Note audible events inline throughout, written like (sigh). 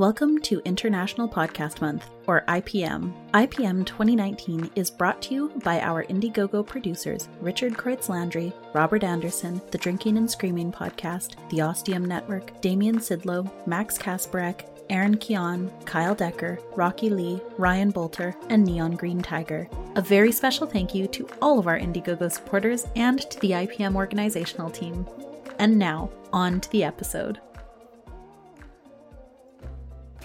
Welcome to International Podcast Month, or IPM. IPM 2019 is brought to you by our Indiegogo producers Richard Kreutz Landry, Robert Anderson, the Drinking and Screaming Podcast, the Ostium Network, Damian Sidlow, Max Kasparek, Aaron Keon, Kyle Decker, Rocky Lee, Ryan Bolter, and Neon Green Tiger. A very special thank you to all of our Indiegogo supporters and to the IPM organizational team. And now, on to the episode.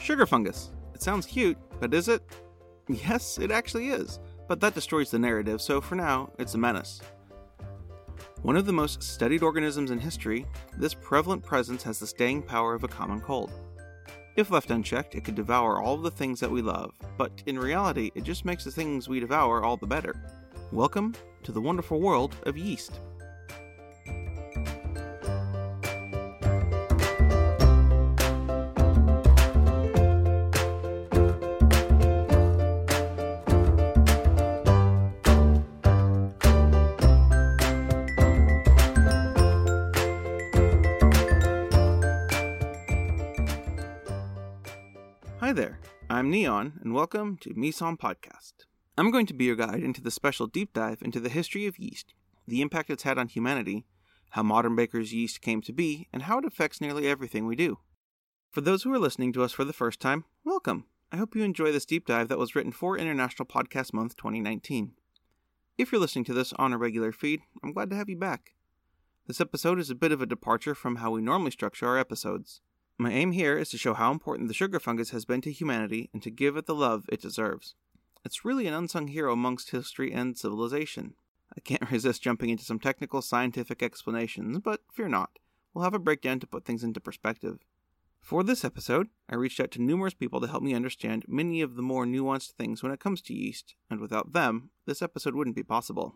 Sugar fungus. It sounds cute, but is it? Yes, it actually is, but that destroys the narrative, so for now, it's a menace. One of the most studied organisms in history, this prevalent presence has the staying power of a common cold. If left unchecked, it could devour all the things that we love, but in reality, it just makes the things we devour all the better. Welcome to the wonderful world of yeast. I'm Neon, and welcome to Meson Podcast. I'm going to be your guide into the special deep dive into the history of yeast, the impact it's had on humanity, how modern baker's yeast came to be, and how it affects nearly everything we do. For those who are listening to us for the first time, welcome. I hope you enjoy this deep dive that was written for International Podcast Month 2019. If you're listening to this on a regular feed, I'm glad to have you back. This episode is a bit of a departure from how we normally structure our episodes. My aim here is to show how important the sugar fungus has been to humanity and to give it the love it deserves. It's really an unsung hero amongst history and civilization. I can't (laughs) resist jumping into some technical scientific explanations, but fear not. We'll have a breakdown to put things into perspective. For this episode, I reached out to numerous people to help me understand many of the more nuanced things when it comes to yeast, and without them, this episode wouldn't be possible.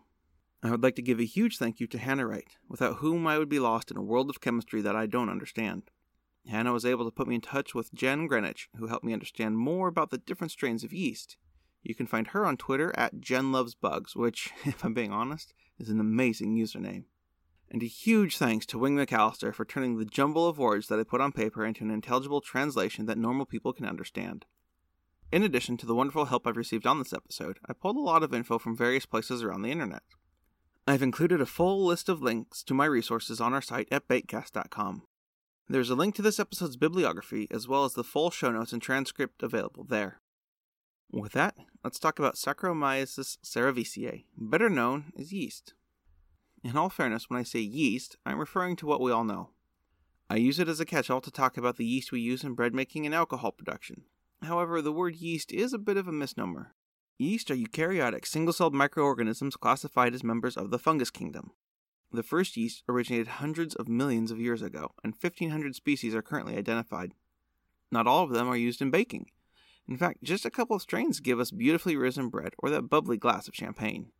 I would like to give a huge thank you to Hannah Wright, without whom I would be lost in a world of chemistry that I don't understand. Hannah was able to put me in touch with Jen Greenwich, who helped me understand more about the different strains of yeast. You can find her on Twitter at Jen Loves Bugs, which, (laughs) if I'm being honest, is an amazing username. And a huge thanks to Wing McAllister for turning the jumble of words that I put on paper into an intelligible translation that normal people can understand. In addition to the wonderful help I've received on this episode, I pulled a lot of info from various places around the internet. I've included a full list of links to my resources on our site at bakecast.com. There's a link to this episode's bibliography, as well as the full show notes and transcript available there. With that, let's talk about Saccharomyces cerevisiae, better known as yeast. In all fairness, when I say yeast, I'm referring to what we all know. I use it as a catch all to talk about the yeast we use in bread making and alcohol production. However, the word yeast is a bit of a misnomer. Yeast are eukaryotic single celled microorganisms classified as members of the fungus kingdom. The first yeast originated hundreds of millions of years ago, and 1,500 species are currently identified. Not all of them are used in baking. In fact, just a couple of strains give us beautifully risen bread or that bubbly glass of champagne.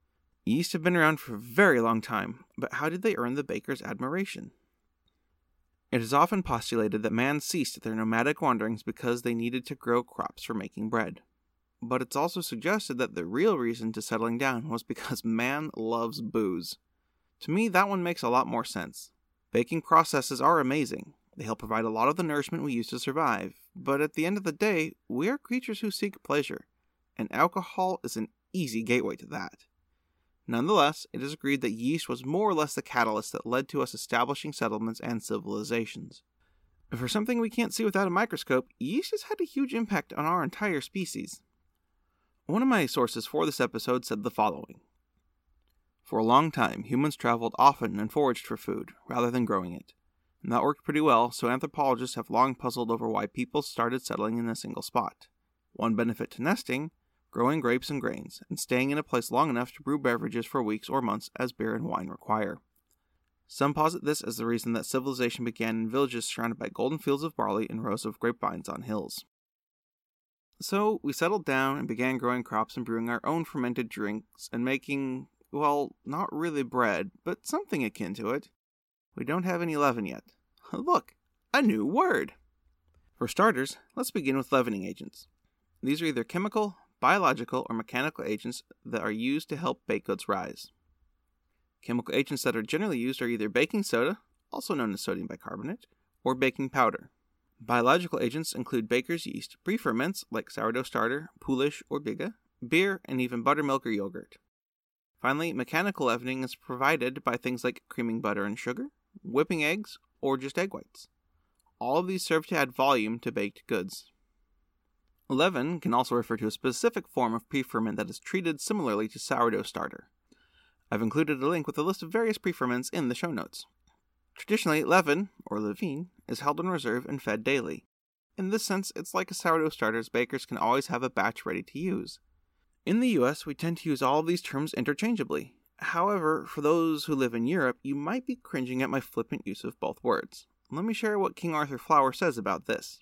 Yeast have been around for a very long time, but how did they earn the baker's admiration? It is often postulated that man ceased their nomadic wanderings because they needed to grow crops for making bread. But it's also suggested that the real reason to settling down was because man loves booze. To me, that one makes a lot more sense. Baking processes are amazing. They help provide a lot of the nourishment we use to survive, but at the end of the day, we are creatures who seek pleasure, and alcohol is an easy gateway to that. Nonetheless, it is agreed that yeast was more or less the catalyst that led to us establishing settlements and civilizations. For something we can't see without a microscope, yeast has had a huge impact on our entire species. One of my sources for this episode said the following for a long time, humans traveled often and foraged for food, rather than growing it. And that worked pretty well, so anthropologists have long puzzled over why people started settling in a single spot. One benefit to nesting growing grapes and grains, and staying in a place long enough to brew beverages for weeks or months as beer and wine require. Some posit this as the reason that civilization began in villages surrounded by golden fields of barley and rows of grapevines on hills. So we settled down and began growing crops and brewing our own fermented drinks and making well, not really bread, but something akin to it. We don't have any leaven yet. (laughs) Look, a new word! For starters, let's begin with leavening agents. These are either chemical, biological, or mechanical agents that are used to help baked goods rise. Chemical agents that are generally used are either baking soda, also known as sodium bicarbonate, or baking powder. Biological agents include baker's yeast, pre-ferments like sourdough starter, poolish, or biga, beer, and even buttermilk or yogurt. Finally, mechanical leavening is provided by things like creaming butter and sugar, whipping eggs, or just egg whites. All of these serve to add volume to baked goods. Leaven can also refer to a specific form of pre-ferment that is treated similarly to sourdough starter. I've included a link with a list of various pre-ferments in the show notes. Traditionally, leaven, or levain, is held in reserve and fed daily. In this sense, it's like a sourdough starter as bakers can always have a batch ready to use. In the US, we tend to use all of these terms interchangeably. However, for those who live in Europe, you might be cringing at my flippant use of both words. Let me share what King Arthur Flour says about this.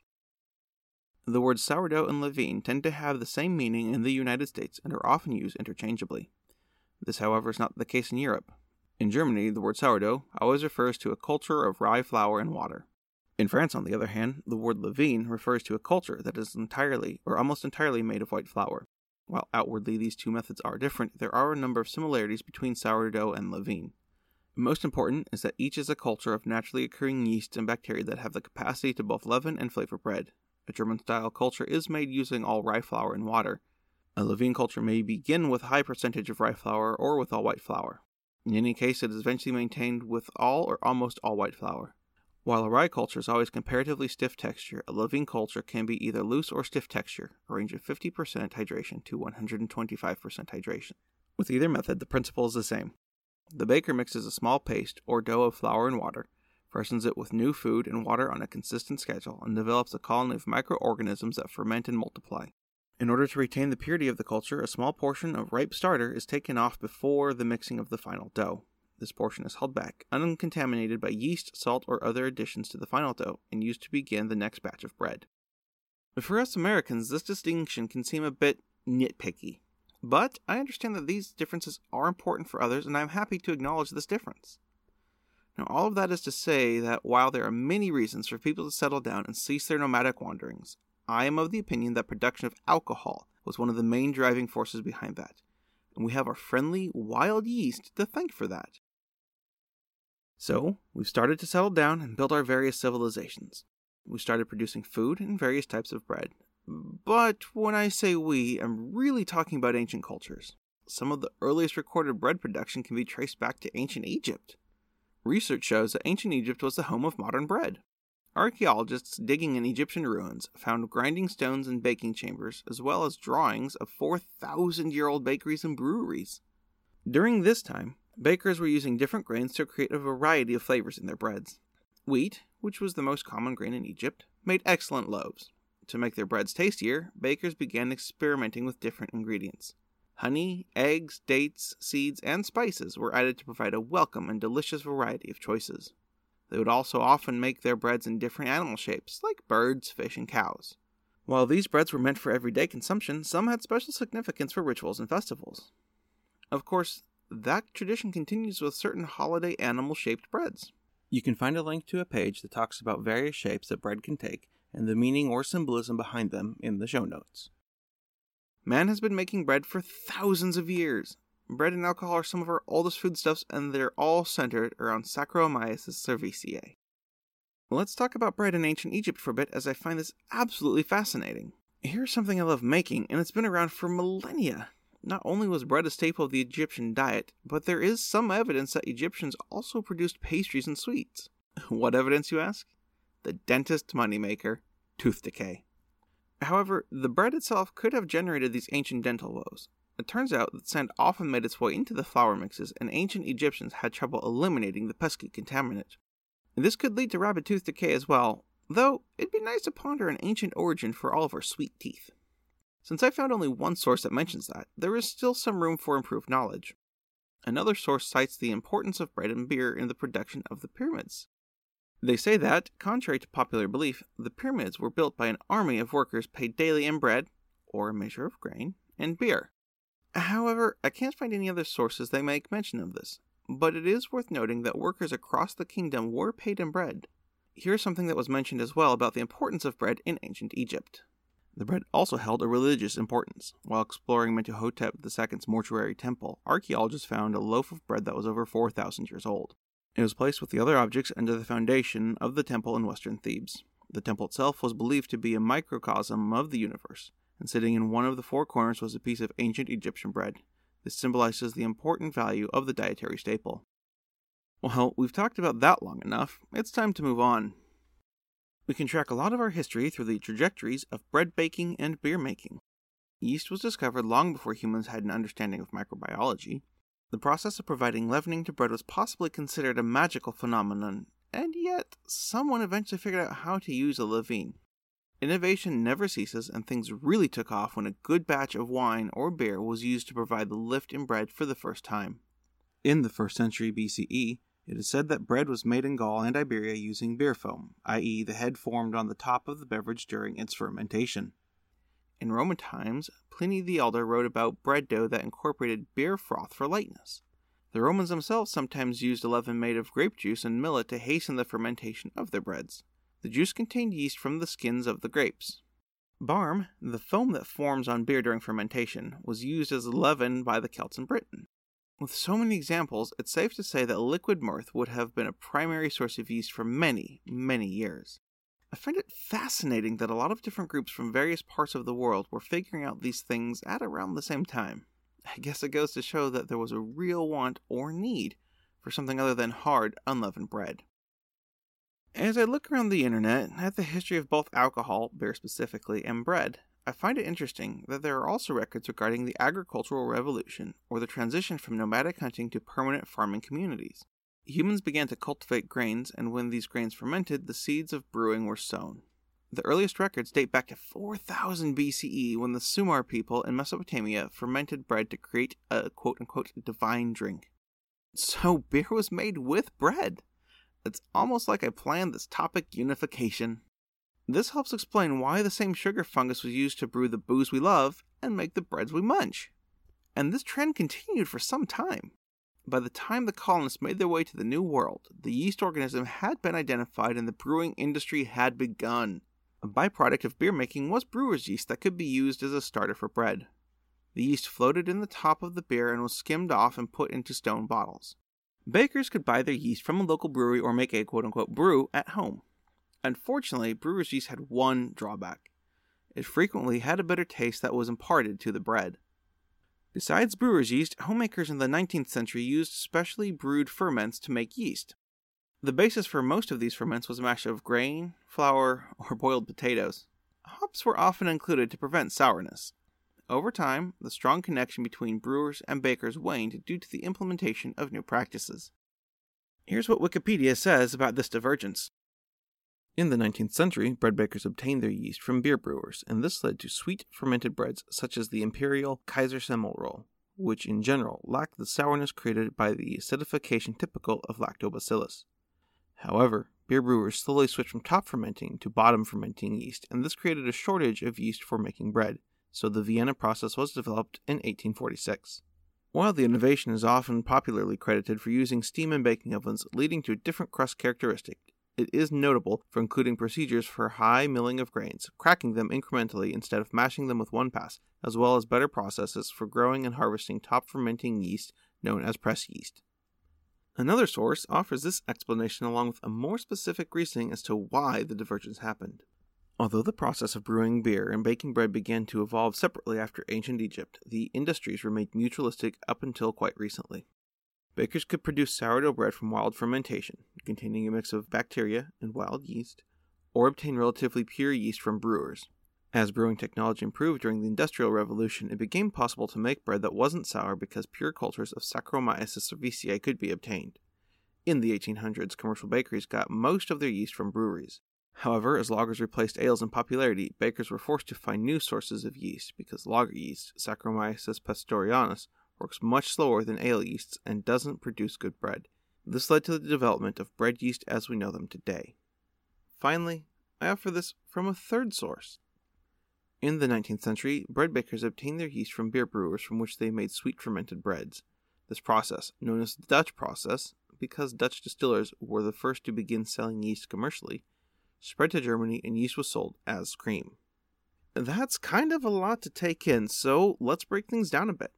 The words sourdough and levain tend to have the same meaning in the United States and are often used interchangeably. This, however, is not the case in Europe. In Germany, the word sourdough always refers to a culture of rye flour and water. In France, on the other hand, the word levain refers to a culture that is entirely or almost entirely made of white flour. While outwardly these two methods are different, there are a number of similarities between sourdough and levain. Most important is that each is a culture of naturally occurring yeasts and bacteria that have the capacity to both leaven and flavor bread. A German style culture is made using all rye flour and water. A levain culture may begin with a high percentage of rye flour or with all white flour. In any case, it is eventually maintained with all or almost all white flour. While a rye culture is always comparatively stiff texture, a levain culture can be either loose or stiff texture, a range of 50% hydration to 125% hydration. With either method, the principle is the same. The baker mixes a small paste or dough of flour and water, freshens it with new food and water on a consistent schedule, and develops a colony of microorganisms that ferment and multiply. In order to retain the purity of the culture, a small portion of ripe starter is taken off before the mixing of the final dough. This portion is held back, uncontaminated by yeast, salt, or other additions to the final dough, and used to begin the next batch of bread. But For us Americans, this distinction can seem a bit nitpicky, but I understand that these differences are important for others, and I'm happy to acknowledge this difference. Now, all of that is to say that while there are many reasons for people to settle down and cease their nomadic wanderings, I am of the opinion that production of alcohol was one of the main driving forces behind that, and we have our friendly wild yeast to thank for that. So, we've started to settle down and build our various civilizations. We started producing food and various types of bread. But when I say we, I'm really talking about ancient cultures. Some of the earliest recorded bread production can be traced back to ancient Egypt. Research shows that ancient Egypt was the home of modern bread. Archaeologists digging in Egyptian ruins found grinding stones and baking chambers, as well as drawings of 4,000 year old bakeries and breweries. During this time, bakers were using different grains to create a variety of flavors in their breads. Wheat, which was the most common grain in Egypt, made excellent loaves. To make their breads tastier, bakers began experimenting with different ingredients. Honey, eggs, dates, seeds, and spices were added to provide a welcome and delicious variety of choices. They would also often make their breads in different animal shapes, like birds, fish, and cows. While these breads were meant for everyday consumption, some had special significance for rituals and festivals. Of course, that tradition continues with certain holiday animal shaped breads. You can find a link to a page that talks about various shapes that bread can take and the meaning or symbolism behind them in the show notes. Man has been making bread for thousands of years. Bread and alcohol are some of our oldest foodstuffs, and they're all centered around Saccharomyces cerevisiae. Let's talk about bread in ancient Egypt for a bit, as I find this absolutely fascinating. Here's something I love making, and it's been around for millennia. Not only was bread a staple of the Egyptian diet, but there is some evidence that Egyptians also produced pastries and sweets. (laughs) What evidence, you ask? The dentist moneymaker, tooth decay. However, the bread itself could have generated these ancient dental woes. It turns out that sand often made its way into the flour mixes, and ancient Egyptians had trouble eliminating the pesky contaminant. This could lead to rabbit tooth decay as well, though it'd be nice to ponder an ancient origin for all of our sweet teeth. Since I found only one source that mentions that, there is still some room for improved knowledge. Another source cites the importance of bread and beer in the production of the pyramids. They say that, contrary to popular belief, the pyramids were built by an army of workers paid daily in bread, or a measure of grain, and beer. However, I can't find any other sources that make mention of this, but it is worth noting that workers across the kingdom were paid in bread. Here's something that was mentioned as well about the importance of bread in ancient Egypt. The bread also held a religious importance. While exploring Mentuhotep II's mortuary temple, archaeologists found a loaf of bread that was over 4,000 years old. It was placed with the other objects under the foundation of the temple in western Thebes. The temple itself was believed to be a microcosm of the universe, and sitting in one of the four corners was a piece of ancient Egyptian bread. This symbolizes the important value of the dietary staple. Well, we've talked about that long enough. It's time to move on. We can track a lot of our history through the trajectories of bread baking and beer making. Yeast was discovered long before humans had an understanding of microbiology. The process of providing leavening to bread was possibly considered a magical phenomenon, and yet someone eventually figured out how to use a levain. Innovation never ceases, and things really took off when a good batch of wine or beer was used to provide the lift in bread for the first time. In the first century BCE, it is said that bread was made in Gaul and Iberia using beer foam, i.e., the head formed on the top of the beverage during its fermentation. In Roman times, Pliny the Elder wrote about bread dough that incorporated beer froth for lightness. The Romans themselves sometimes used a leaven made of grape juice and millet to hasten the fermentation of their breads. The juice contained yeast from the skins of the grapes. Barm, the foam that forms on beer during fermentation, was used as a leaven by the Celts in Britain. With so many examples, it's safe to say that liquid mirth would have been a primary source of yeast for many, many years. I find it fascinating that a lot of different groups from various parts of the world were figuring out these things at around the same time. I guess it goes to show that there was a real want or need for something other than hard, unleavened bread. As I look around the internet at the history of both alcohol, beer specifically, and bread, I find it interesting that there are also records regarding the agricultural revolution or the transition from nomadic hunting to permanent farming communities. Humans began to cultivate grains, and when these grains fermented, the seeds of brewing were sown. The earliest records date back to 4000 BCE when the Sumer people in Mesopotamia fermented bread to create a quote unquote divine drink. So beer was made with bread. It's almost like I planned this topic unification. This helps explain why the same sugar fungus was used to brew the booze we love and make the breads we munch. And this trend continued for some time. By the time the colonists made their way to the New World, the yeast organism had been identified and the brewing industry had begun. A byproduct of beer making was brewer's yeast that could be used as a starter for bread. The yeast floated in the top of the beer and was skimmed off and put into stone bottles. Bakers could buy their yeast from a local brewery or make a quote unquote brew at home. Unfortunately, brewer's yeast had one drawback it frequently had a bitter taste that was imparted to the bread. Besides brewer's yeast, homemakers in the 19th century used specially brewed ferments to make yeast. The basis for most of these ferments was a mash of grain, flour, or boiled potatoes. Hops were often included to prevent sourness. Over time, the strong connection between brewers and bakers waned due to the implementation of new practices. Here's what Wikipedia says about this divergence. In the 19th century, bread bakers obtained their yeast from beer brewers, and this led to sweet fermented breads such as the imperial Kaisersemmelrolle, which in general lacked the sourness created by the acidification typical of lactobacillus. However, beer brewers slowly switched from top fermenting to bottom fermenting yeast, and this created a shortage of yeast for making bread, so the Vienna process was developed in 1846. While the innovation is often popularly credited for using steam in baking ovens, leading to a different crust characteristic, it is notable for including procedures for high milling of grains, cracking them incrementally instead of mashing them with one pass, as well as better processes for growing and harvesting top fermenting yeast known as press yeast. Another source offers this explanation along with a more specific reasoning as to why the divergence happened. Although the process of brewing beer and baking bread began to evolve separately after ancient Egypt, the industries remained mutualistic up until quite recently. Bakers could produce sourdough bread from wild fermentation, containing a mix of bacteria and wild yeast, or obtain relatively pure yeast from brewers. As brewing technology improved during the Industrial Revolution, it became possible to make bread that wasn't sour because pure cultures of Saccharomyces cerevisiae could be obtained. In the 1800s, commercial bakeries got most of their yeast from breweries. However, as lagers replaced ales in popularity, bakers were forced to find new sources of yeast because lager yeast, Saccharomyces pastorianus, works much slower than ale yeasts and doesn't produce good bread. This led to the development of bread yeast as we know them today. Finally, I offer this from a third source. In the 19th century, bread bakers obtained their yeast from beer brewers from which they made sweet fermented breads. This process, known as the Dutch process, because Dutch distillers were the first to begin selling yeast commercially, spread to Germany, and yeast was sold as cream. That's kind of a lot to take in, so let's break things down a bit.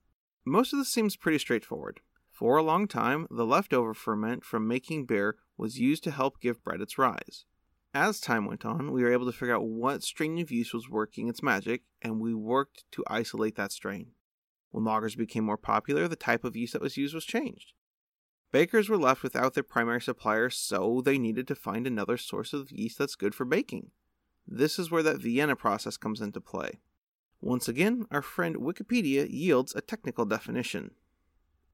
Most of this seems pretty straightforward. For a long time, the leftover ferment from making beer was used to help give bread its rise. As time went on, we were able to figure out what strain of yeast was working its magic, and we worked to isolate that strain. When lagers became more popular, the type of yeast that was used was changed. Bakers were left without their primary supplier, so they needed to find another source of yeast that's good for baking. This is where that Vienna process comes into play. Once again, our friend Wikipedia yields a technical definition.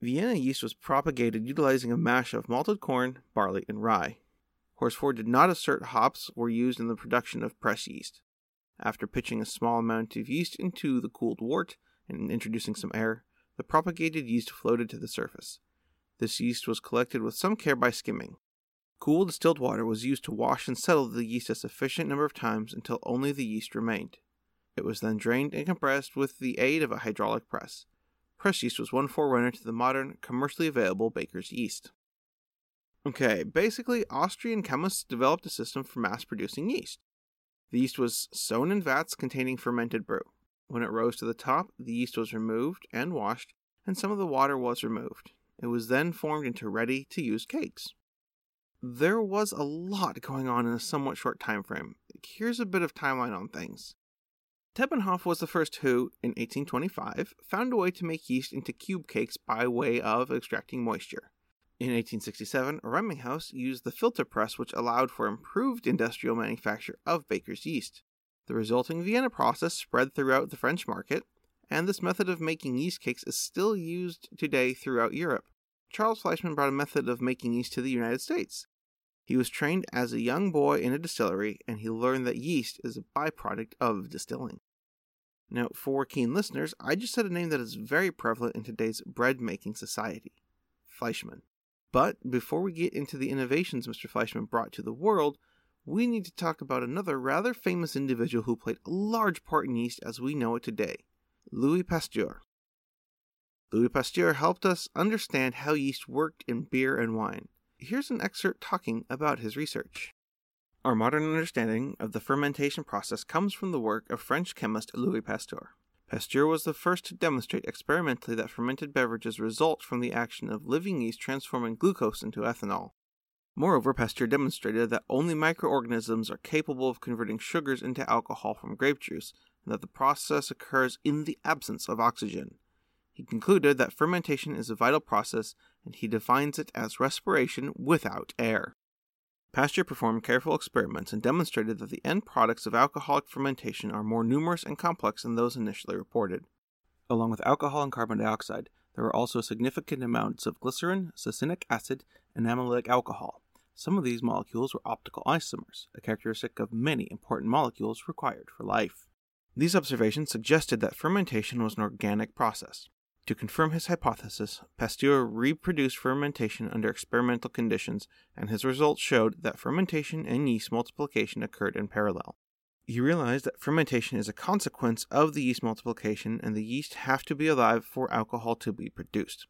Vienna yeast was propagated utilizing a mash of malted corn, barley, and rye. Horsford did not assert hops were used in the production of press yeast. After pitching a small amount of yeast into the cooled wort and introducing some air, the propagated yeast floated to the surface. This yeast was collected with some care by skimming. Cool distilled water was used to wash and settle the yeast a sufficient number of times until only the yeast remained. It was then drained and compressed with the aid of a hydraulic press. Press yeast was one forerunner to the modern, commercially available baker's yeast. Okay, basically, Austrian chemists developed a system for mass producing yeast. The yeast was sown in vats containing fermented brew. When it rose to the top, the yeast was removed and washed, and some of the water was removed. It was then formed into ready to use cakes. There was a lot going on in a somewhat short time frame. Here's a bit of timeline on things. Teppenhoff was the first who, in 1825, found a way to make yeast into cube cakes by way of extracting moisture. In 1867, Reminghaus used the filter press, which allowed for improved industrial manufacture of baker's yeast. The resulting Vienna process spread throughout the French market, and this method of making yeast cakes is still used today throughout Europe. Charles Fleischmann brought a method of making yeast to the United States. He was trained as a young boy in a distillery, and he learned that yeast is a byproduct of distilling. Now, for keen listeners, I just said a name that is very prevalent in today's bread making society Fleischmann. But before we get into the innovations Mr. Fleischmann brought to the world, we need to talk about another rather famous individual who played a large part in yeast as we know it today Louis Pasteur. Louis Pasteur helped us understand how yeast worked in beer and wine. Here's an excerpt talking about his research. Our modern understanding of the fermentation process comes from the work of French chemist Louis Pasteur. Pasteur was the first to demonstrate experimentally that fermented beverages result from the action of living yeast transforming glucose into ethanol. Moreover, Pasteur demonstrated that only microorganisms are capable of converting sugars into alcohol from grape juice, and that the process occurs in the absence of oxygen. He concluded that fermentation is a vital process, and he defines it as respiration without air. Pasteur performed careful experiments and demonstrated that the end products of alcoholic fermentation are more numerous and complex than those initially reported. Along with alcohol and carbon dioxide, there are also significant amounts of glycerin, succinic acid, and amylic alcohol. Some of these molecules were optical isomers, a characteristic of many important molecules required for life. These observations suggested that fermentation was an organic process. To confirm his hypothesis, Pasteur reproduced fermentation under experimental conditions, and his results showed that fermentation and yeast multiplication occurred in parallel. He realized that fermentation is a consequence of the yeast multiplication, and the yeast have to be alive for alcohol to be produced.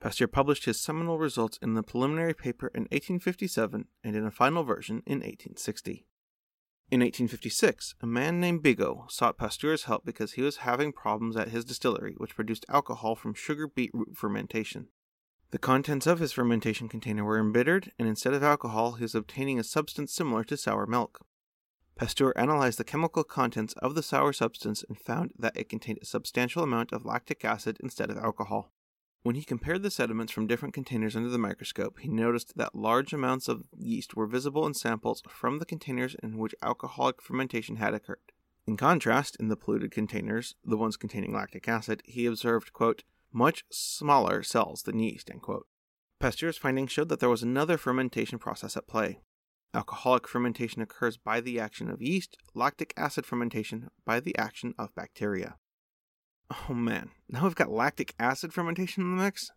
Pasteur published his seminal results in the preliminary paper in 1857 and in a final version in 1860. In 1856, a man named Bigot sought Pasteur's help because he was having problems at his distillery, which produced alcohol from sugar beetroot fermentation. The contents of his fermentation container were embittered, and instead of alcohol, he was obtaining a substance similar to sour milk. Pasteur analyzed the chemical contents of the sour substance and found that it contained a substantial amount of lactic acid instead of alcohol. When he compared the sediments from different containers under the microscope, he noticed that large amounts of yeast were visible in samples from the containers in which alcoholic fermentation had occurred. In contrast, in the polluted containers, the ones containing lactic acid, he observed, quote, much smaller cells than yeast, Pasteur's findings showed that there was another fermentation process at play. Alcoholic fermentation occurs by the action of yeast, lactic acid fermentation by the action of bacteria. Oh man, now we've got lactic acid fermentation in the mix.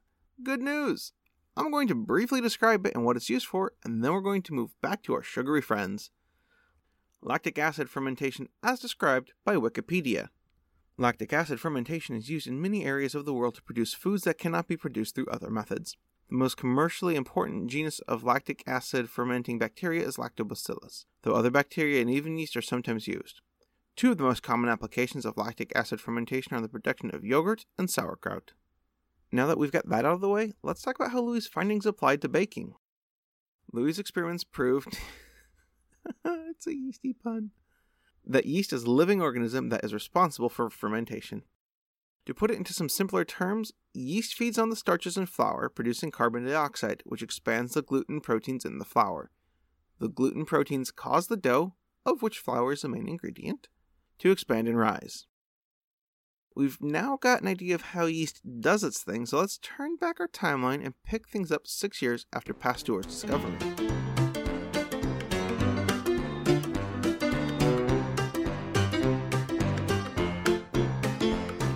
Good news! I'm going to briefly describe it and what it's used for, and then we're going to move back to our sugary friends. Lactic acid fermentation as described by Wikipedia. Lactic acid fermentation is used in many areas of the world to produce foods that cannot be produced through other methods. The most commercially important genus of lactic acid fermenting bacteria is Lactobacillus, though other bacteria and even yeast are sometimes used. Two of the most common applications of lactic acid fermentation are the production of yogurt and sauerkraut. Now that we've got that out of the way, let's talk about how Louis' findings applied to baking. Louis' experiments proved (laughs) it's a yeasty pun. That yeast is a living organism that is responsible for fermentation. To put it into some simpler terms, yeast feeds on the starches in flour, producing carbon dioxide, which expands the gluten proteins in the flour. The gluten proteins cause the dough, of which flour is the main ingredient, to expand and rise. We've now got an idea of how yeast does its thing, so let's turn back our timeline and pick things up six years after Pasteur's discovery.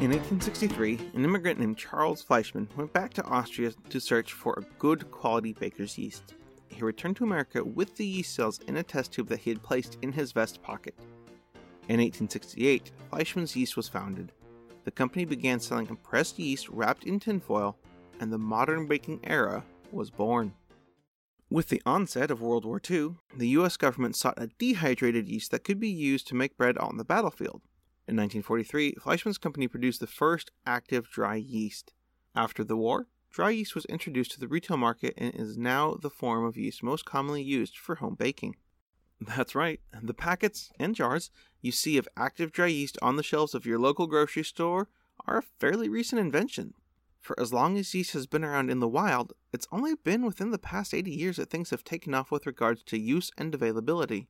In 1863, an immigrant named Charles Fleischmann went back to Austria to search for a good quality baker's yeast. He returned to America with the yeast cells in a test tube that he had placed in his vest pocket. In 1868, Fleischmann's Yeast was founded. The company began selling compressed yeast wrapped in tinfoil, and the modern baking era was born. With the onset of World War II, the US government sought a dehydrated yeast that could be used to make bread on the battlefield. In 1943, Fleischmann's company produced the first active dry yeast. After the war, dry yeast was introduced to the retail market and is now the form of yeast most commonly used for home baking. That's right, the packets and jars you see of active dry yeast on the shelves of your local grocery store are a fairly recent invention. For as long as yeast has been around in the wild, it's only been within the past 80 years that things have taken off with regards to use and availability.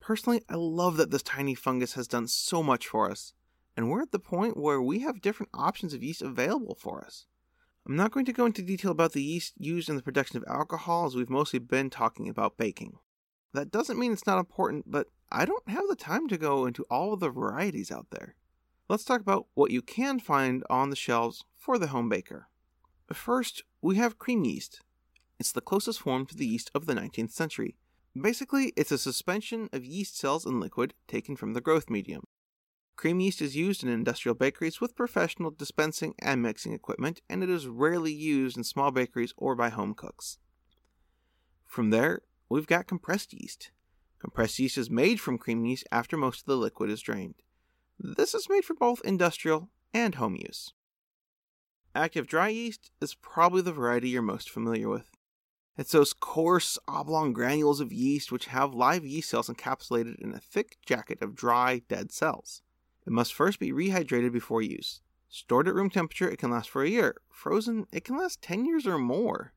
Personally, I love that this tiny fungus has done so much for us, and we're at the point where we have different options of yeast available for us. I'm not going to go into detail about the yeast used in the production of alcohol as we've mostly been talking about baking. That doesn't mean it's not important, but I don't have the time to go into all of the varieties out there. Let's talk about what you can find on the shelves for the home baker. First, we have cream yeast. It's the closest form to the yeast of the 19th century, Basically, it's a suspension of yeast cells in liquid taken from the growth medium. Cream yeast is used in industrial bakeries with professional dispensing and mixing equipment, and it is rarely used in small bakeries or by home cooks. From there, we've got compressed yeast. Compressed yeast is made from cream yeast after most of the liquid is drained. This is made for both industrial and home use. Active dry yeast is probably the variety you're most familiar with. It's those coarse, oblong granules of yeast which have live yeast cells encapsulated in a thick jacket of dry, dead cells. It must first be rehydrated before use. Stored at room temperature, it can last for a year. Frozen, it can last 10 years or more.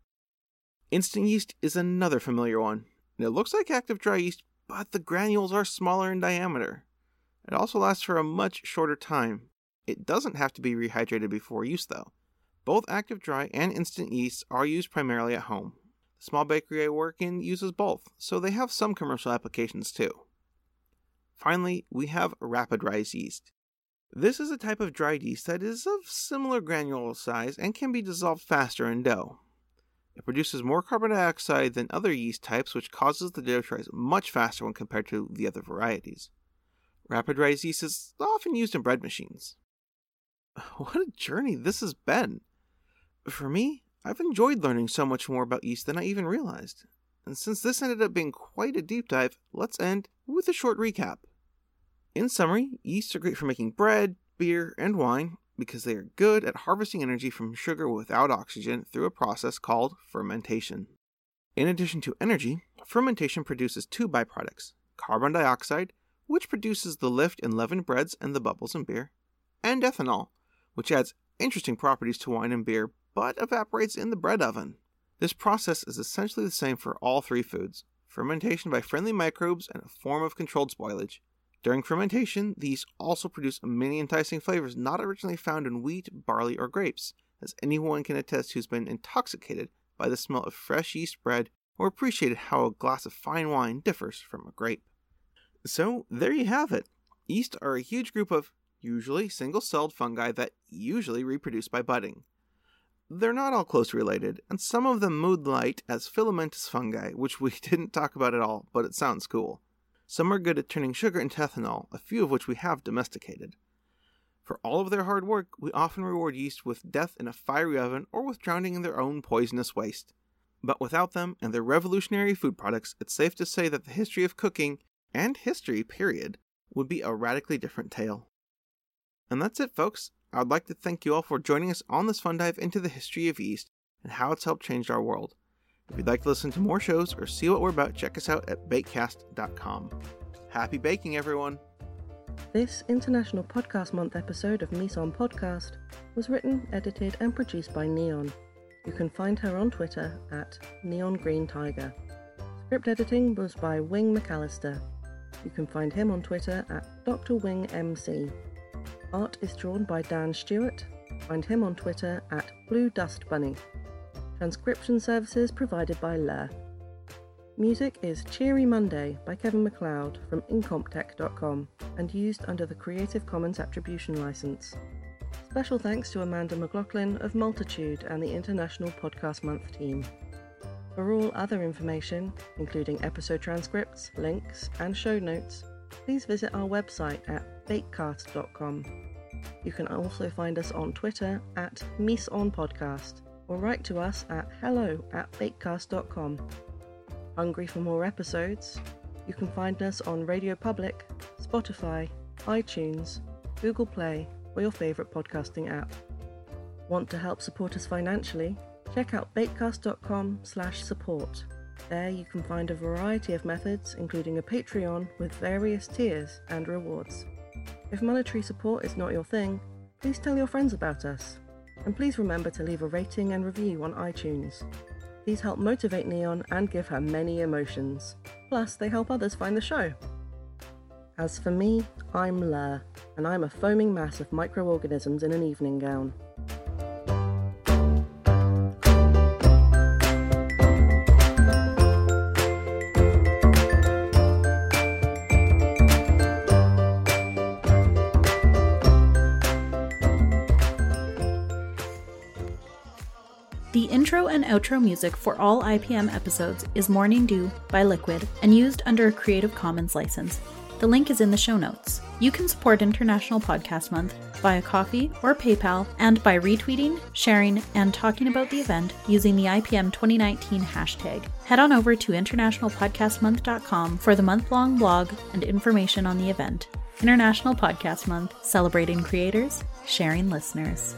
Instant yeast is another familiar one. It looks like active dry yeast, but the granules are smaller in diameter. It also lasts for a much shorter time. It doesn't have to be rehydrated before use, though. Both active dry and instant yeasts are used primarily at home The small bakery I work in uses both, so they have some commercial applications too. Finally, we have rapid rise yeast. This is a type of dried yeast that is of similar granular size and can be dissolved faster in dough. It produces more carbon dioxide than other yeast types, which causes the dough to rise much faster when compared to the other varieties. Rapid rise yeast is often used in bread machines. (laughs) What a journey this has been! For me, I've enjoyed learning so much more about yeast than I even realized. And since this ended up being quite a deep dive, let's end with a short recap. In summary, yeasts are great for making bread, beer, and wine because they are good at harvesting energy from sugar without oxygen through a process called fermentation. In addition to energy, fermentation produces two byproducts carbon dioxide, which produces the lift in leavened breads and the bubbles in beer, and ethanol, which adds interesting properties to wine and beer but evaporates in the bread oven. This process is essentially the same for all three foods fermentation by friendly microbes and a form of controlled spoilage. During fermentation, these also produce many enticing flavors not originally found in wheat, barley, or grapes, as anyone can attest who's been intoxicated by the smell of fresh yeast bread or appreciated how a glass of fine wine differs from a grape. So, there you have it. Yeast are a huge group of, usually single celled fungi that usually reproduce by budding. They're not all closely related, and some of them moonlight as filamentous fungi, which we (laughs) didn't talk about at all, but it sounds cool. Some are good at turning sugar into ethanol, a few of which we have domesticated. For all of their hard work, we often reward yeast with death in a fiery oven or with drowning in their own poisonous waste. But without them and their revolutionary food products, it's safe to say that the history of cooking, and history, period, would be a radically different tale. And that's it, folks. I would like to thank you all for joining us on this fun dive into the history of yeast and how it's helped change our world. If you'd like to listen to more shows or see what we're about, check us out at bakecast.com. Happy baking, everyone! This International Podcast Month episode of Mise Podcast was written, edited, and produced by Neon. You can find her on Twitter at Neon Green Tiger. Script editing was by Wing McAllister. You can find him on Twitter at Dr. Wing MC. Art is drawn by Dan Stewart. Find him on Twitter at Blue Dust Bunny. Transcription services provided by Lur. Music is Cheery Monday by Kevin MacLeod from Incompetech.com and used under the Creative Commons Attribution License. Special thanks to Amanda McLaughlin of Multitude and the International Podcast Month team. For all other information, including episode transcripts, links, and show notes, please visit our website at bakecast.com. You can also find us on Twitter at MeesOnPodcast or write to us at hello at bakecast.com. Hungry for more episodes? You can find us on Radio Public, Spotify, iTunes, Google Play, or your favourite podcasting app. Want to help support us financially? Check out bakecast.com slash support. There you can find a variety of methods, including a Patreon with various tiers and rewards. If monetary support is not your thing, please tell your friends about us. And please remember to leave a rating and review on iTunes. These help motivate Neon and give her many emotions. Plus, they help others find the show. As for me, I'm Lur, and I'm a foaming mass of microorganisms in an evening gown. The intro and outro music for all IPM episodes is Morning Dew by Liquid and used under a Creative Commons license. The link is in the show notes. You can support International Podcast Month via Ko-fi or PayPal and by retweeting, sharing, and talking about the event using the IPM 2019 hashtag. Head on over to internationalpodcastmonth.com for the month long blog and information on the event. International Podcast Month, celebrating creators, sharing listeners.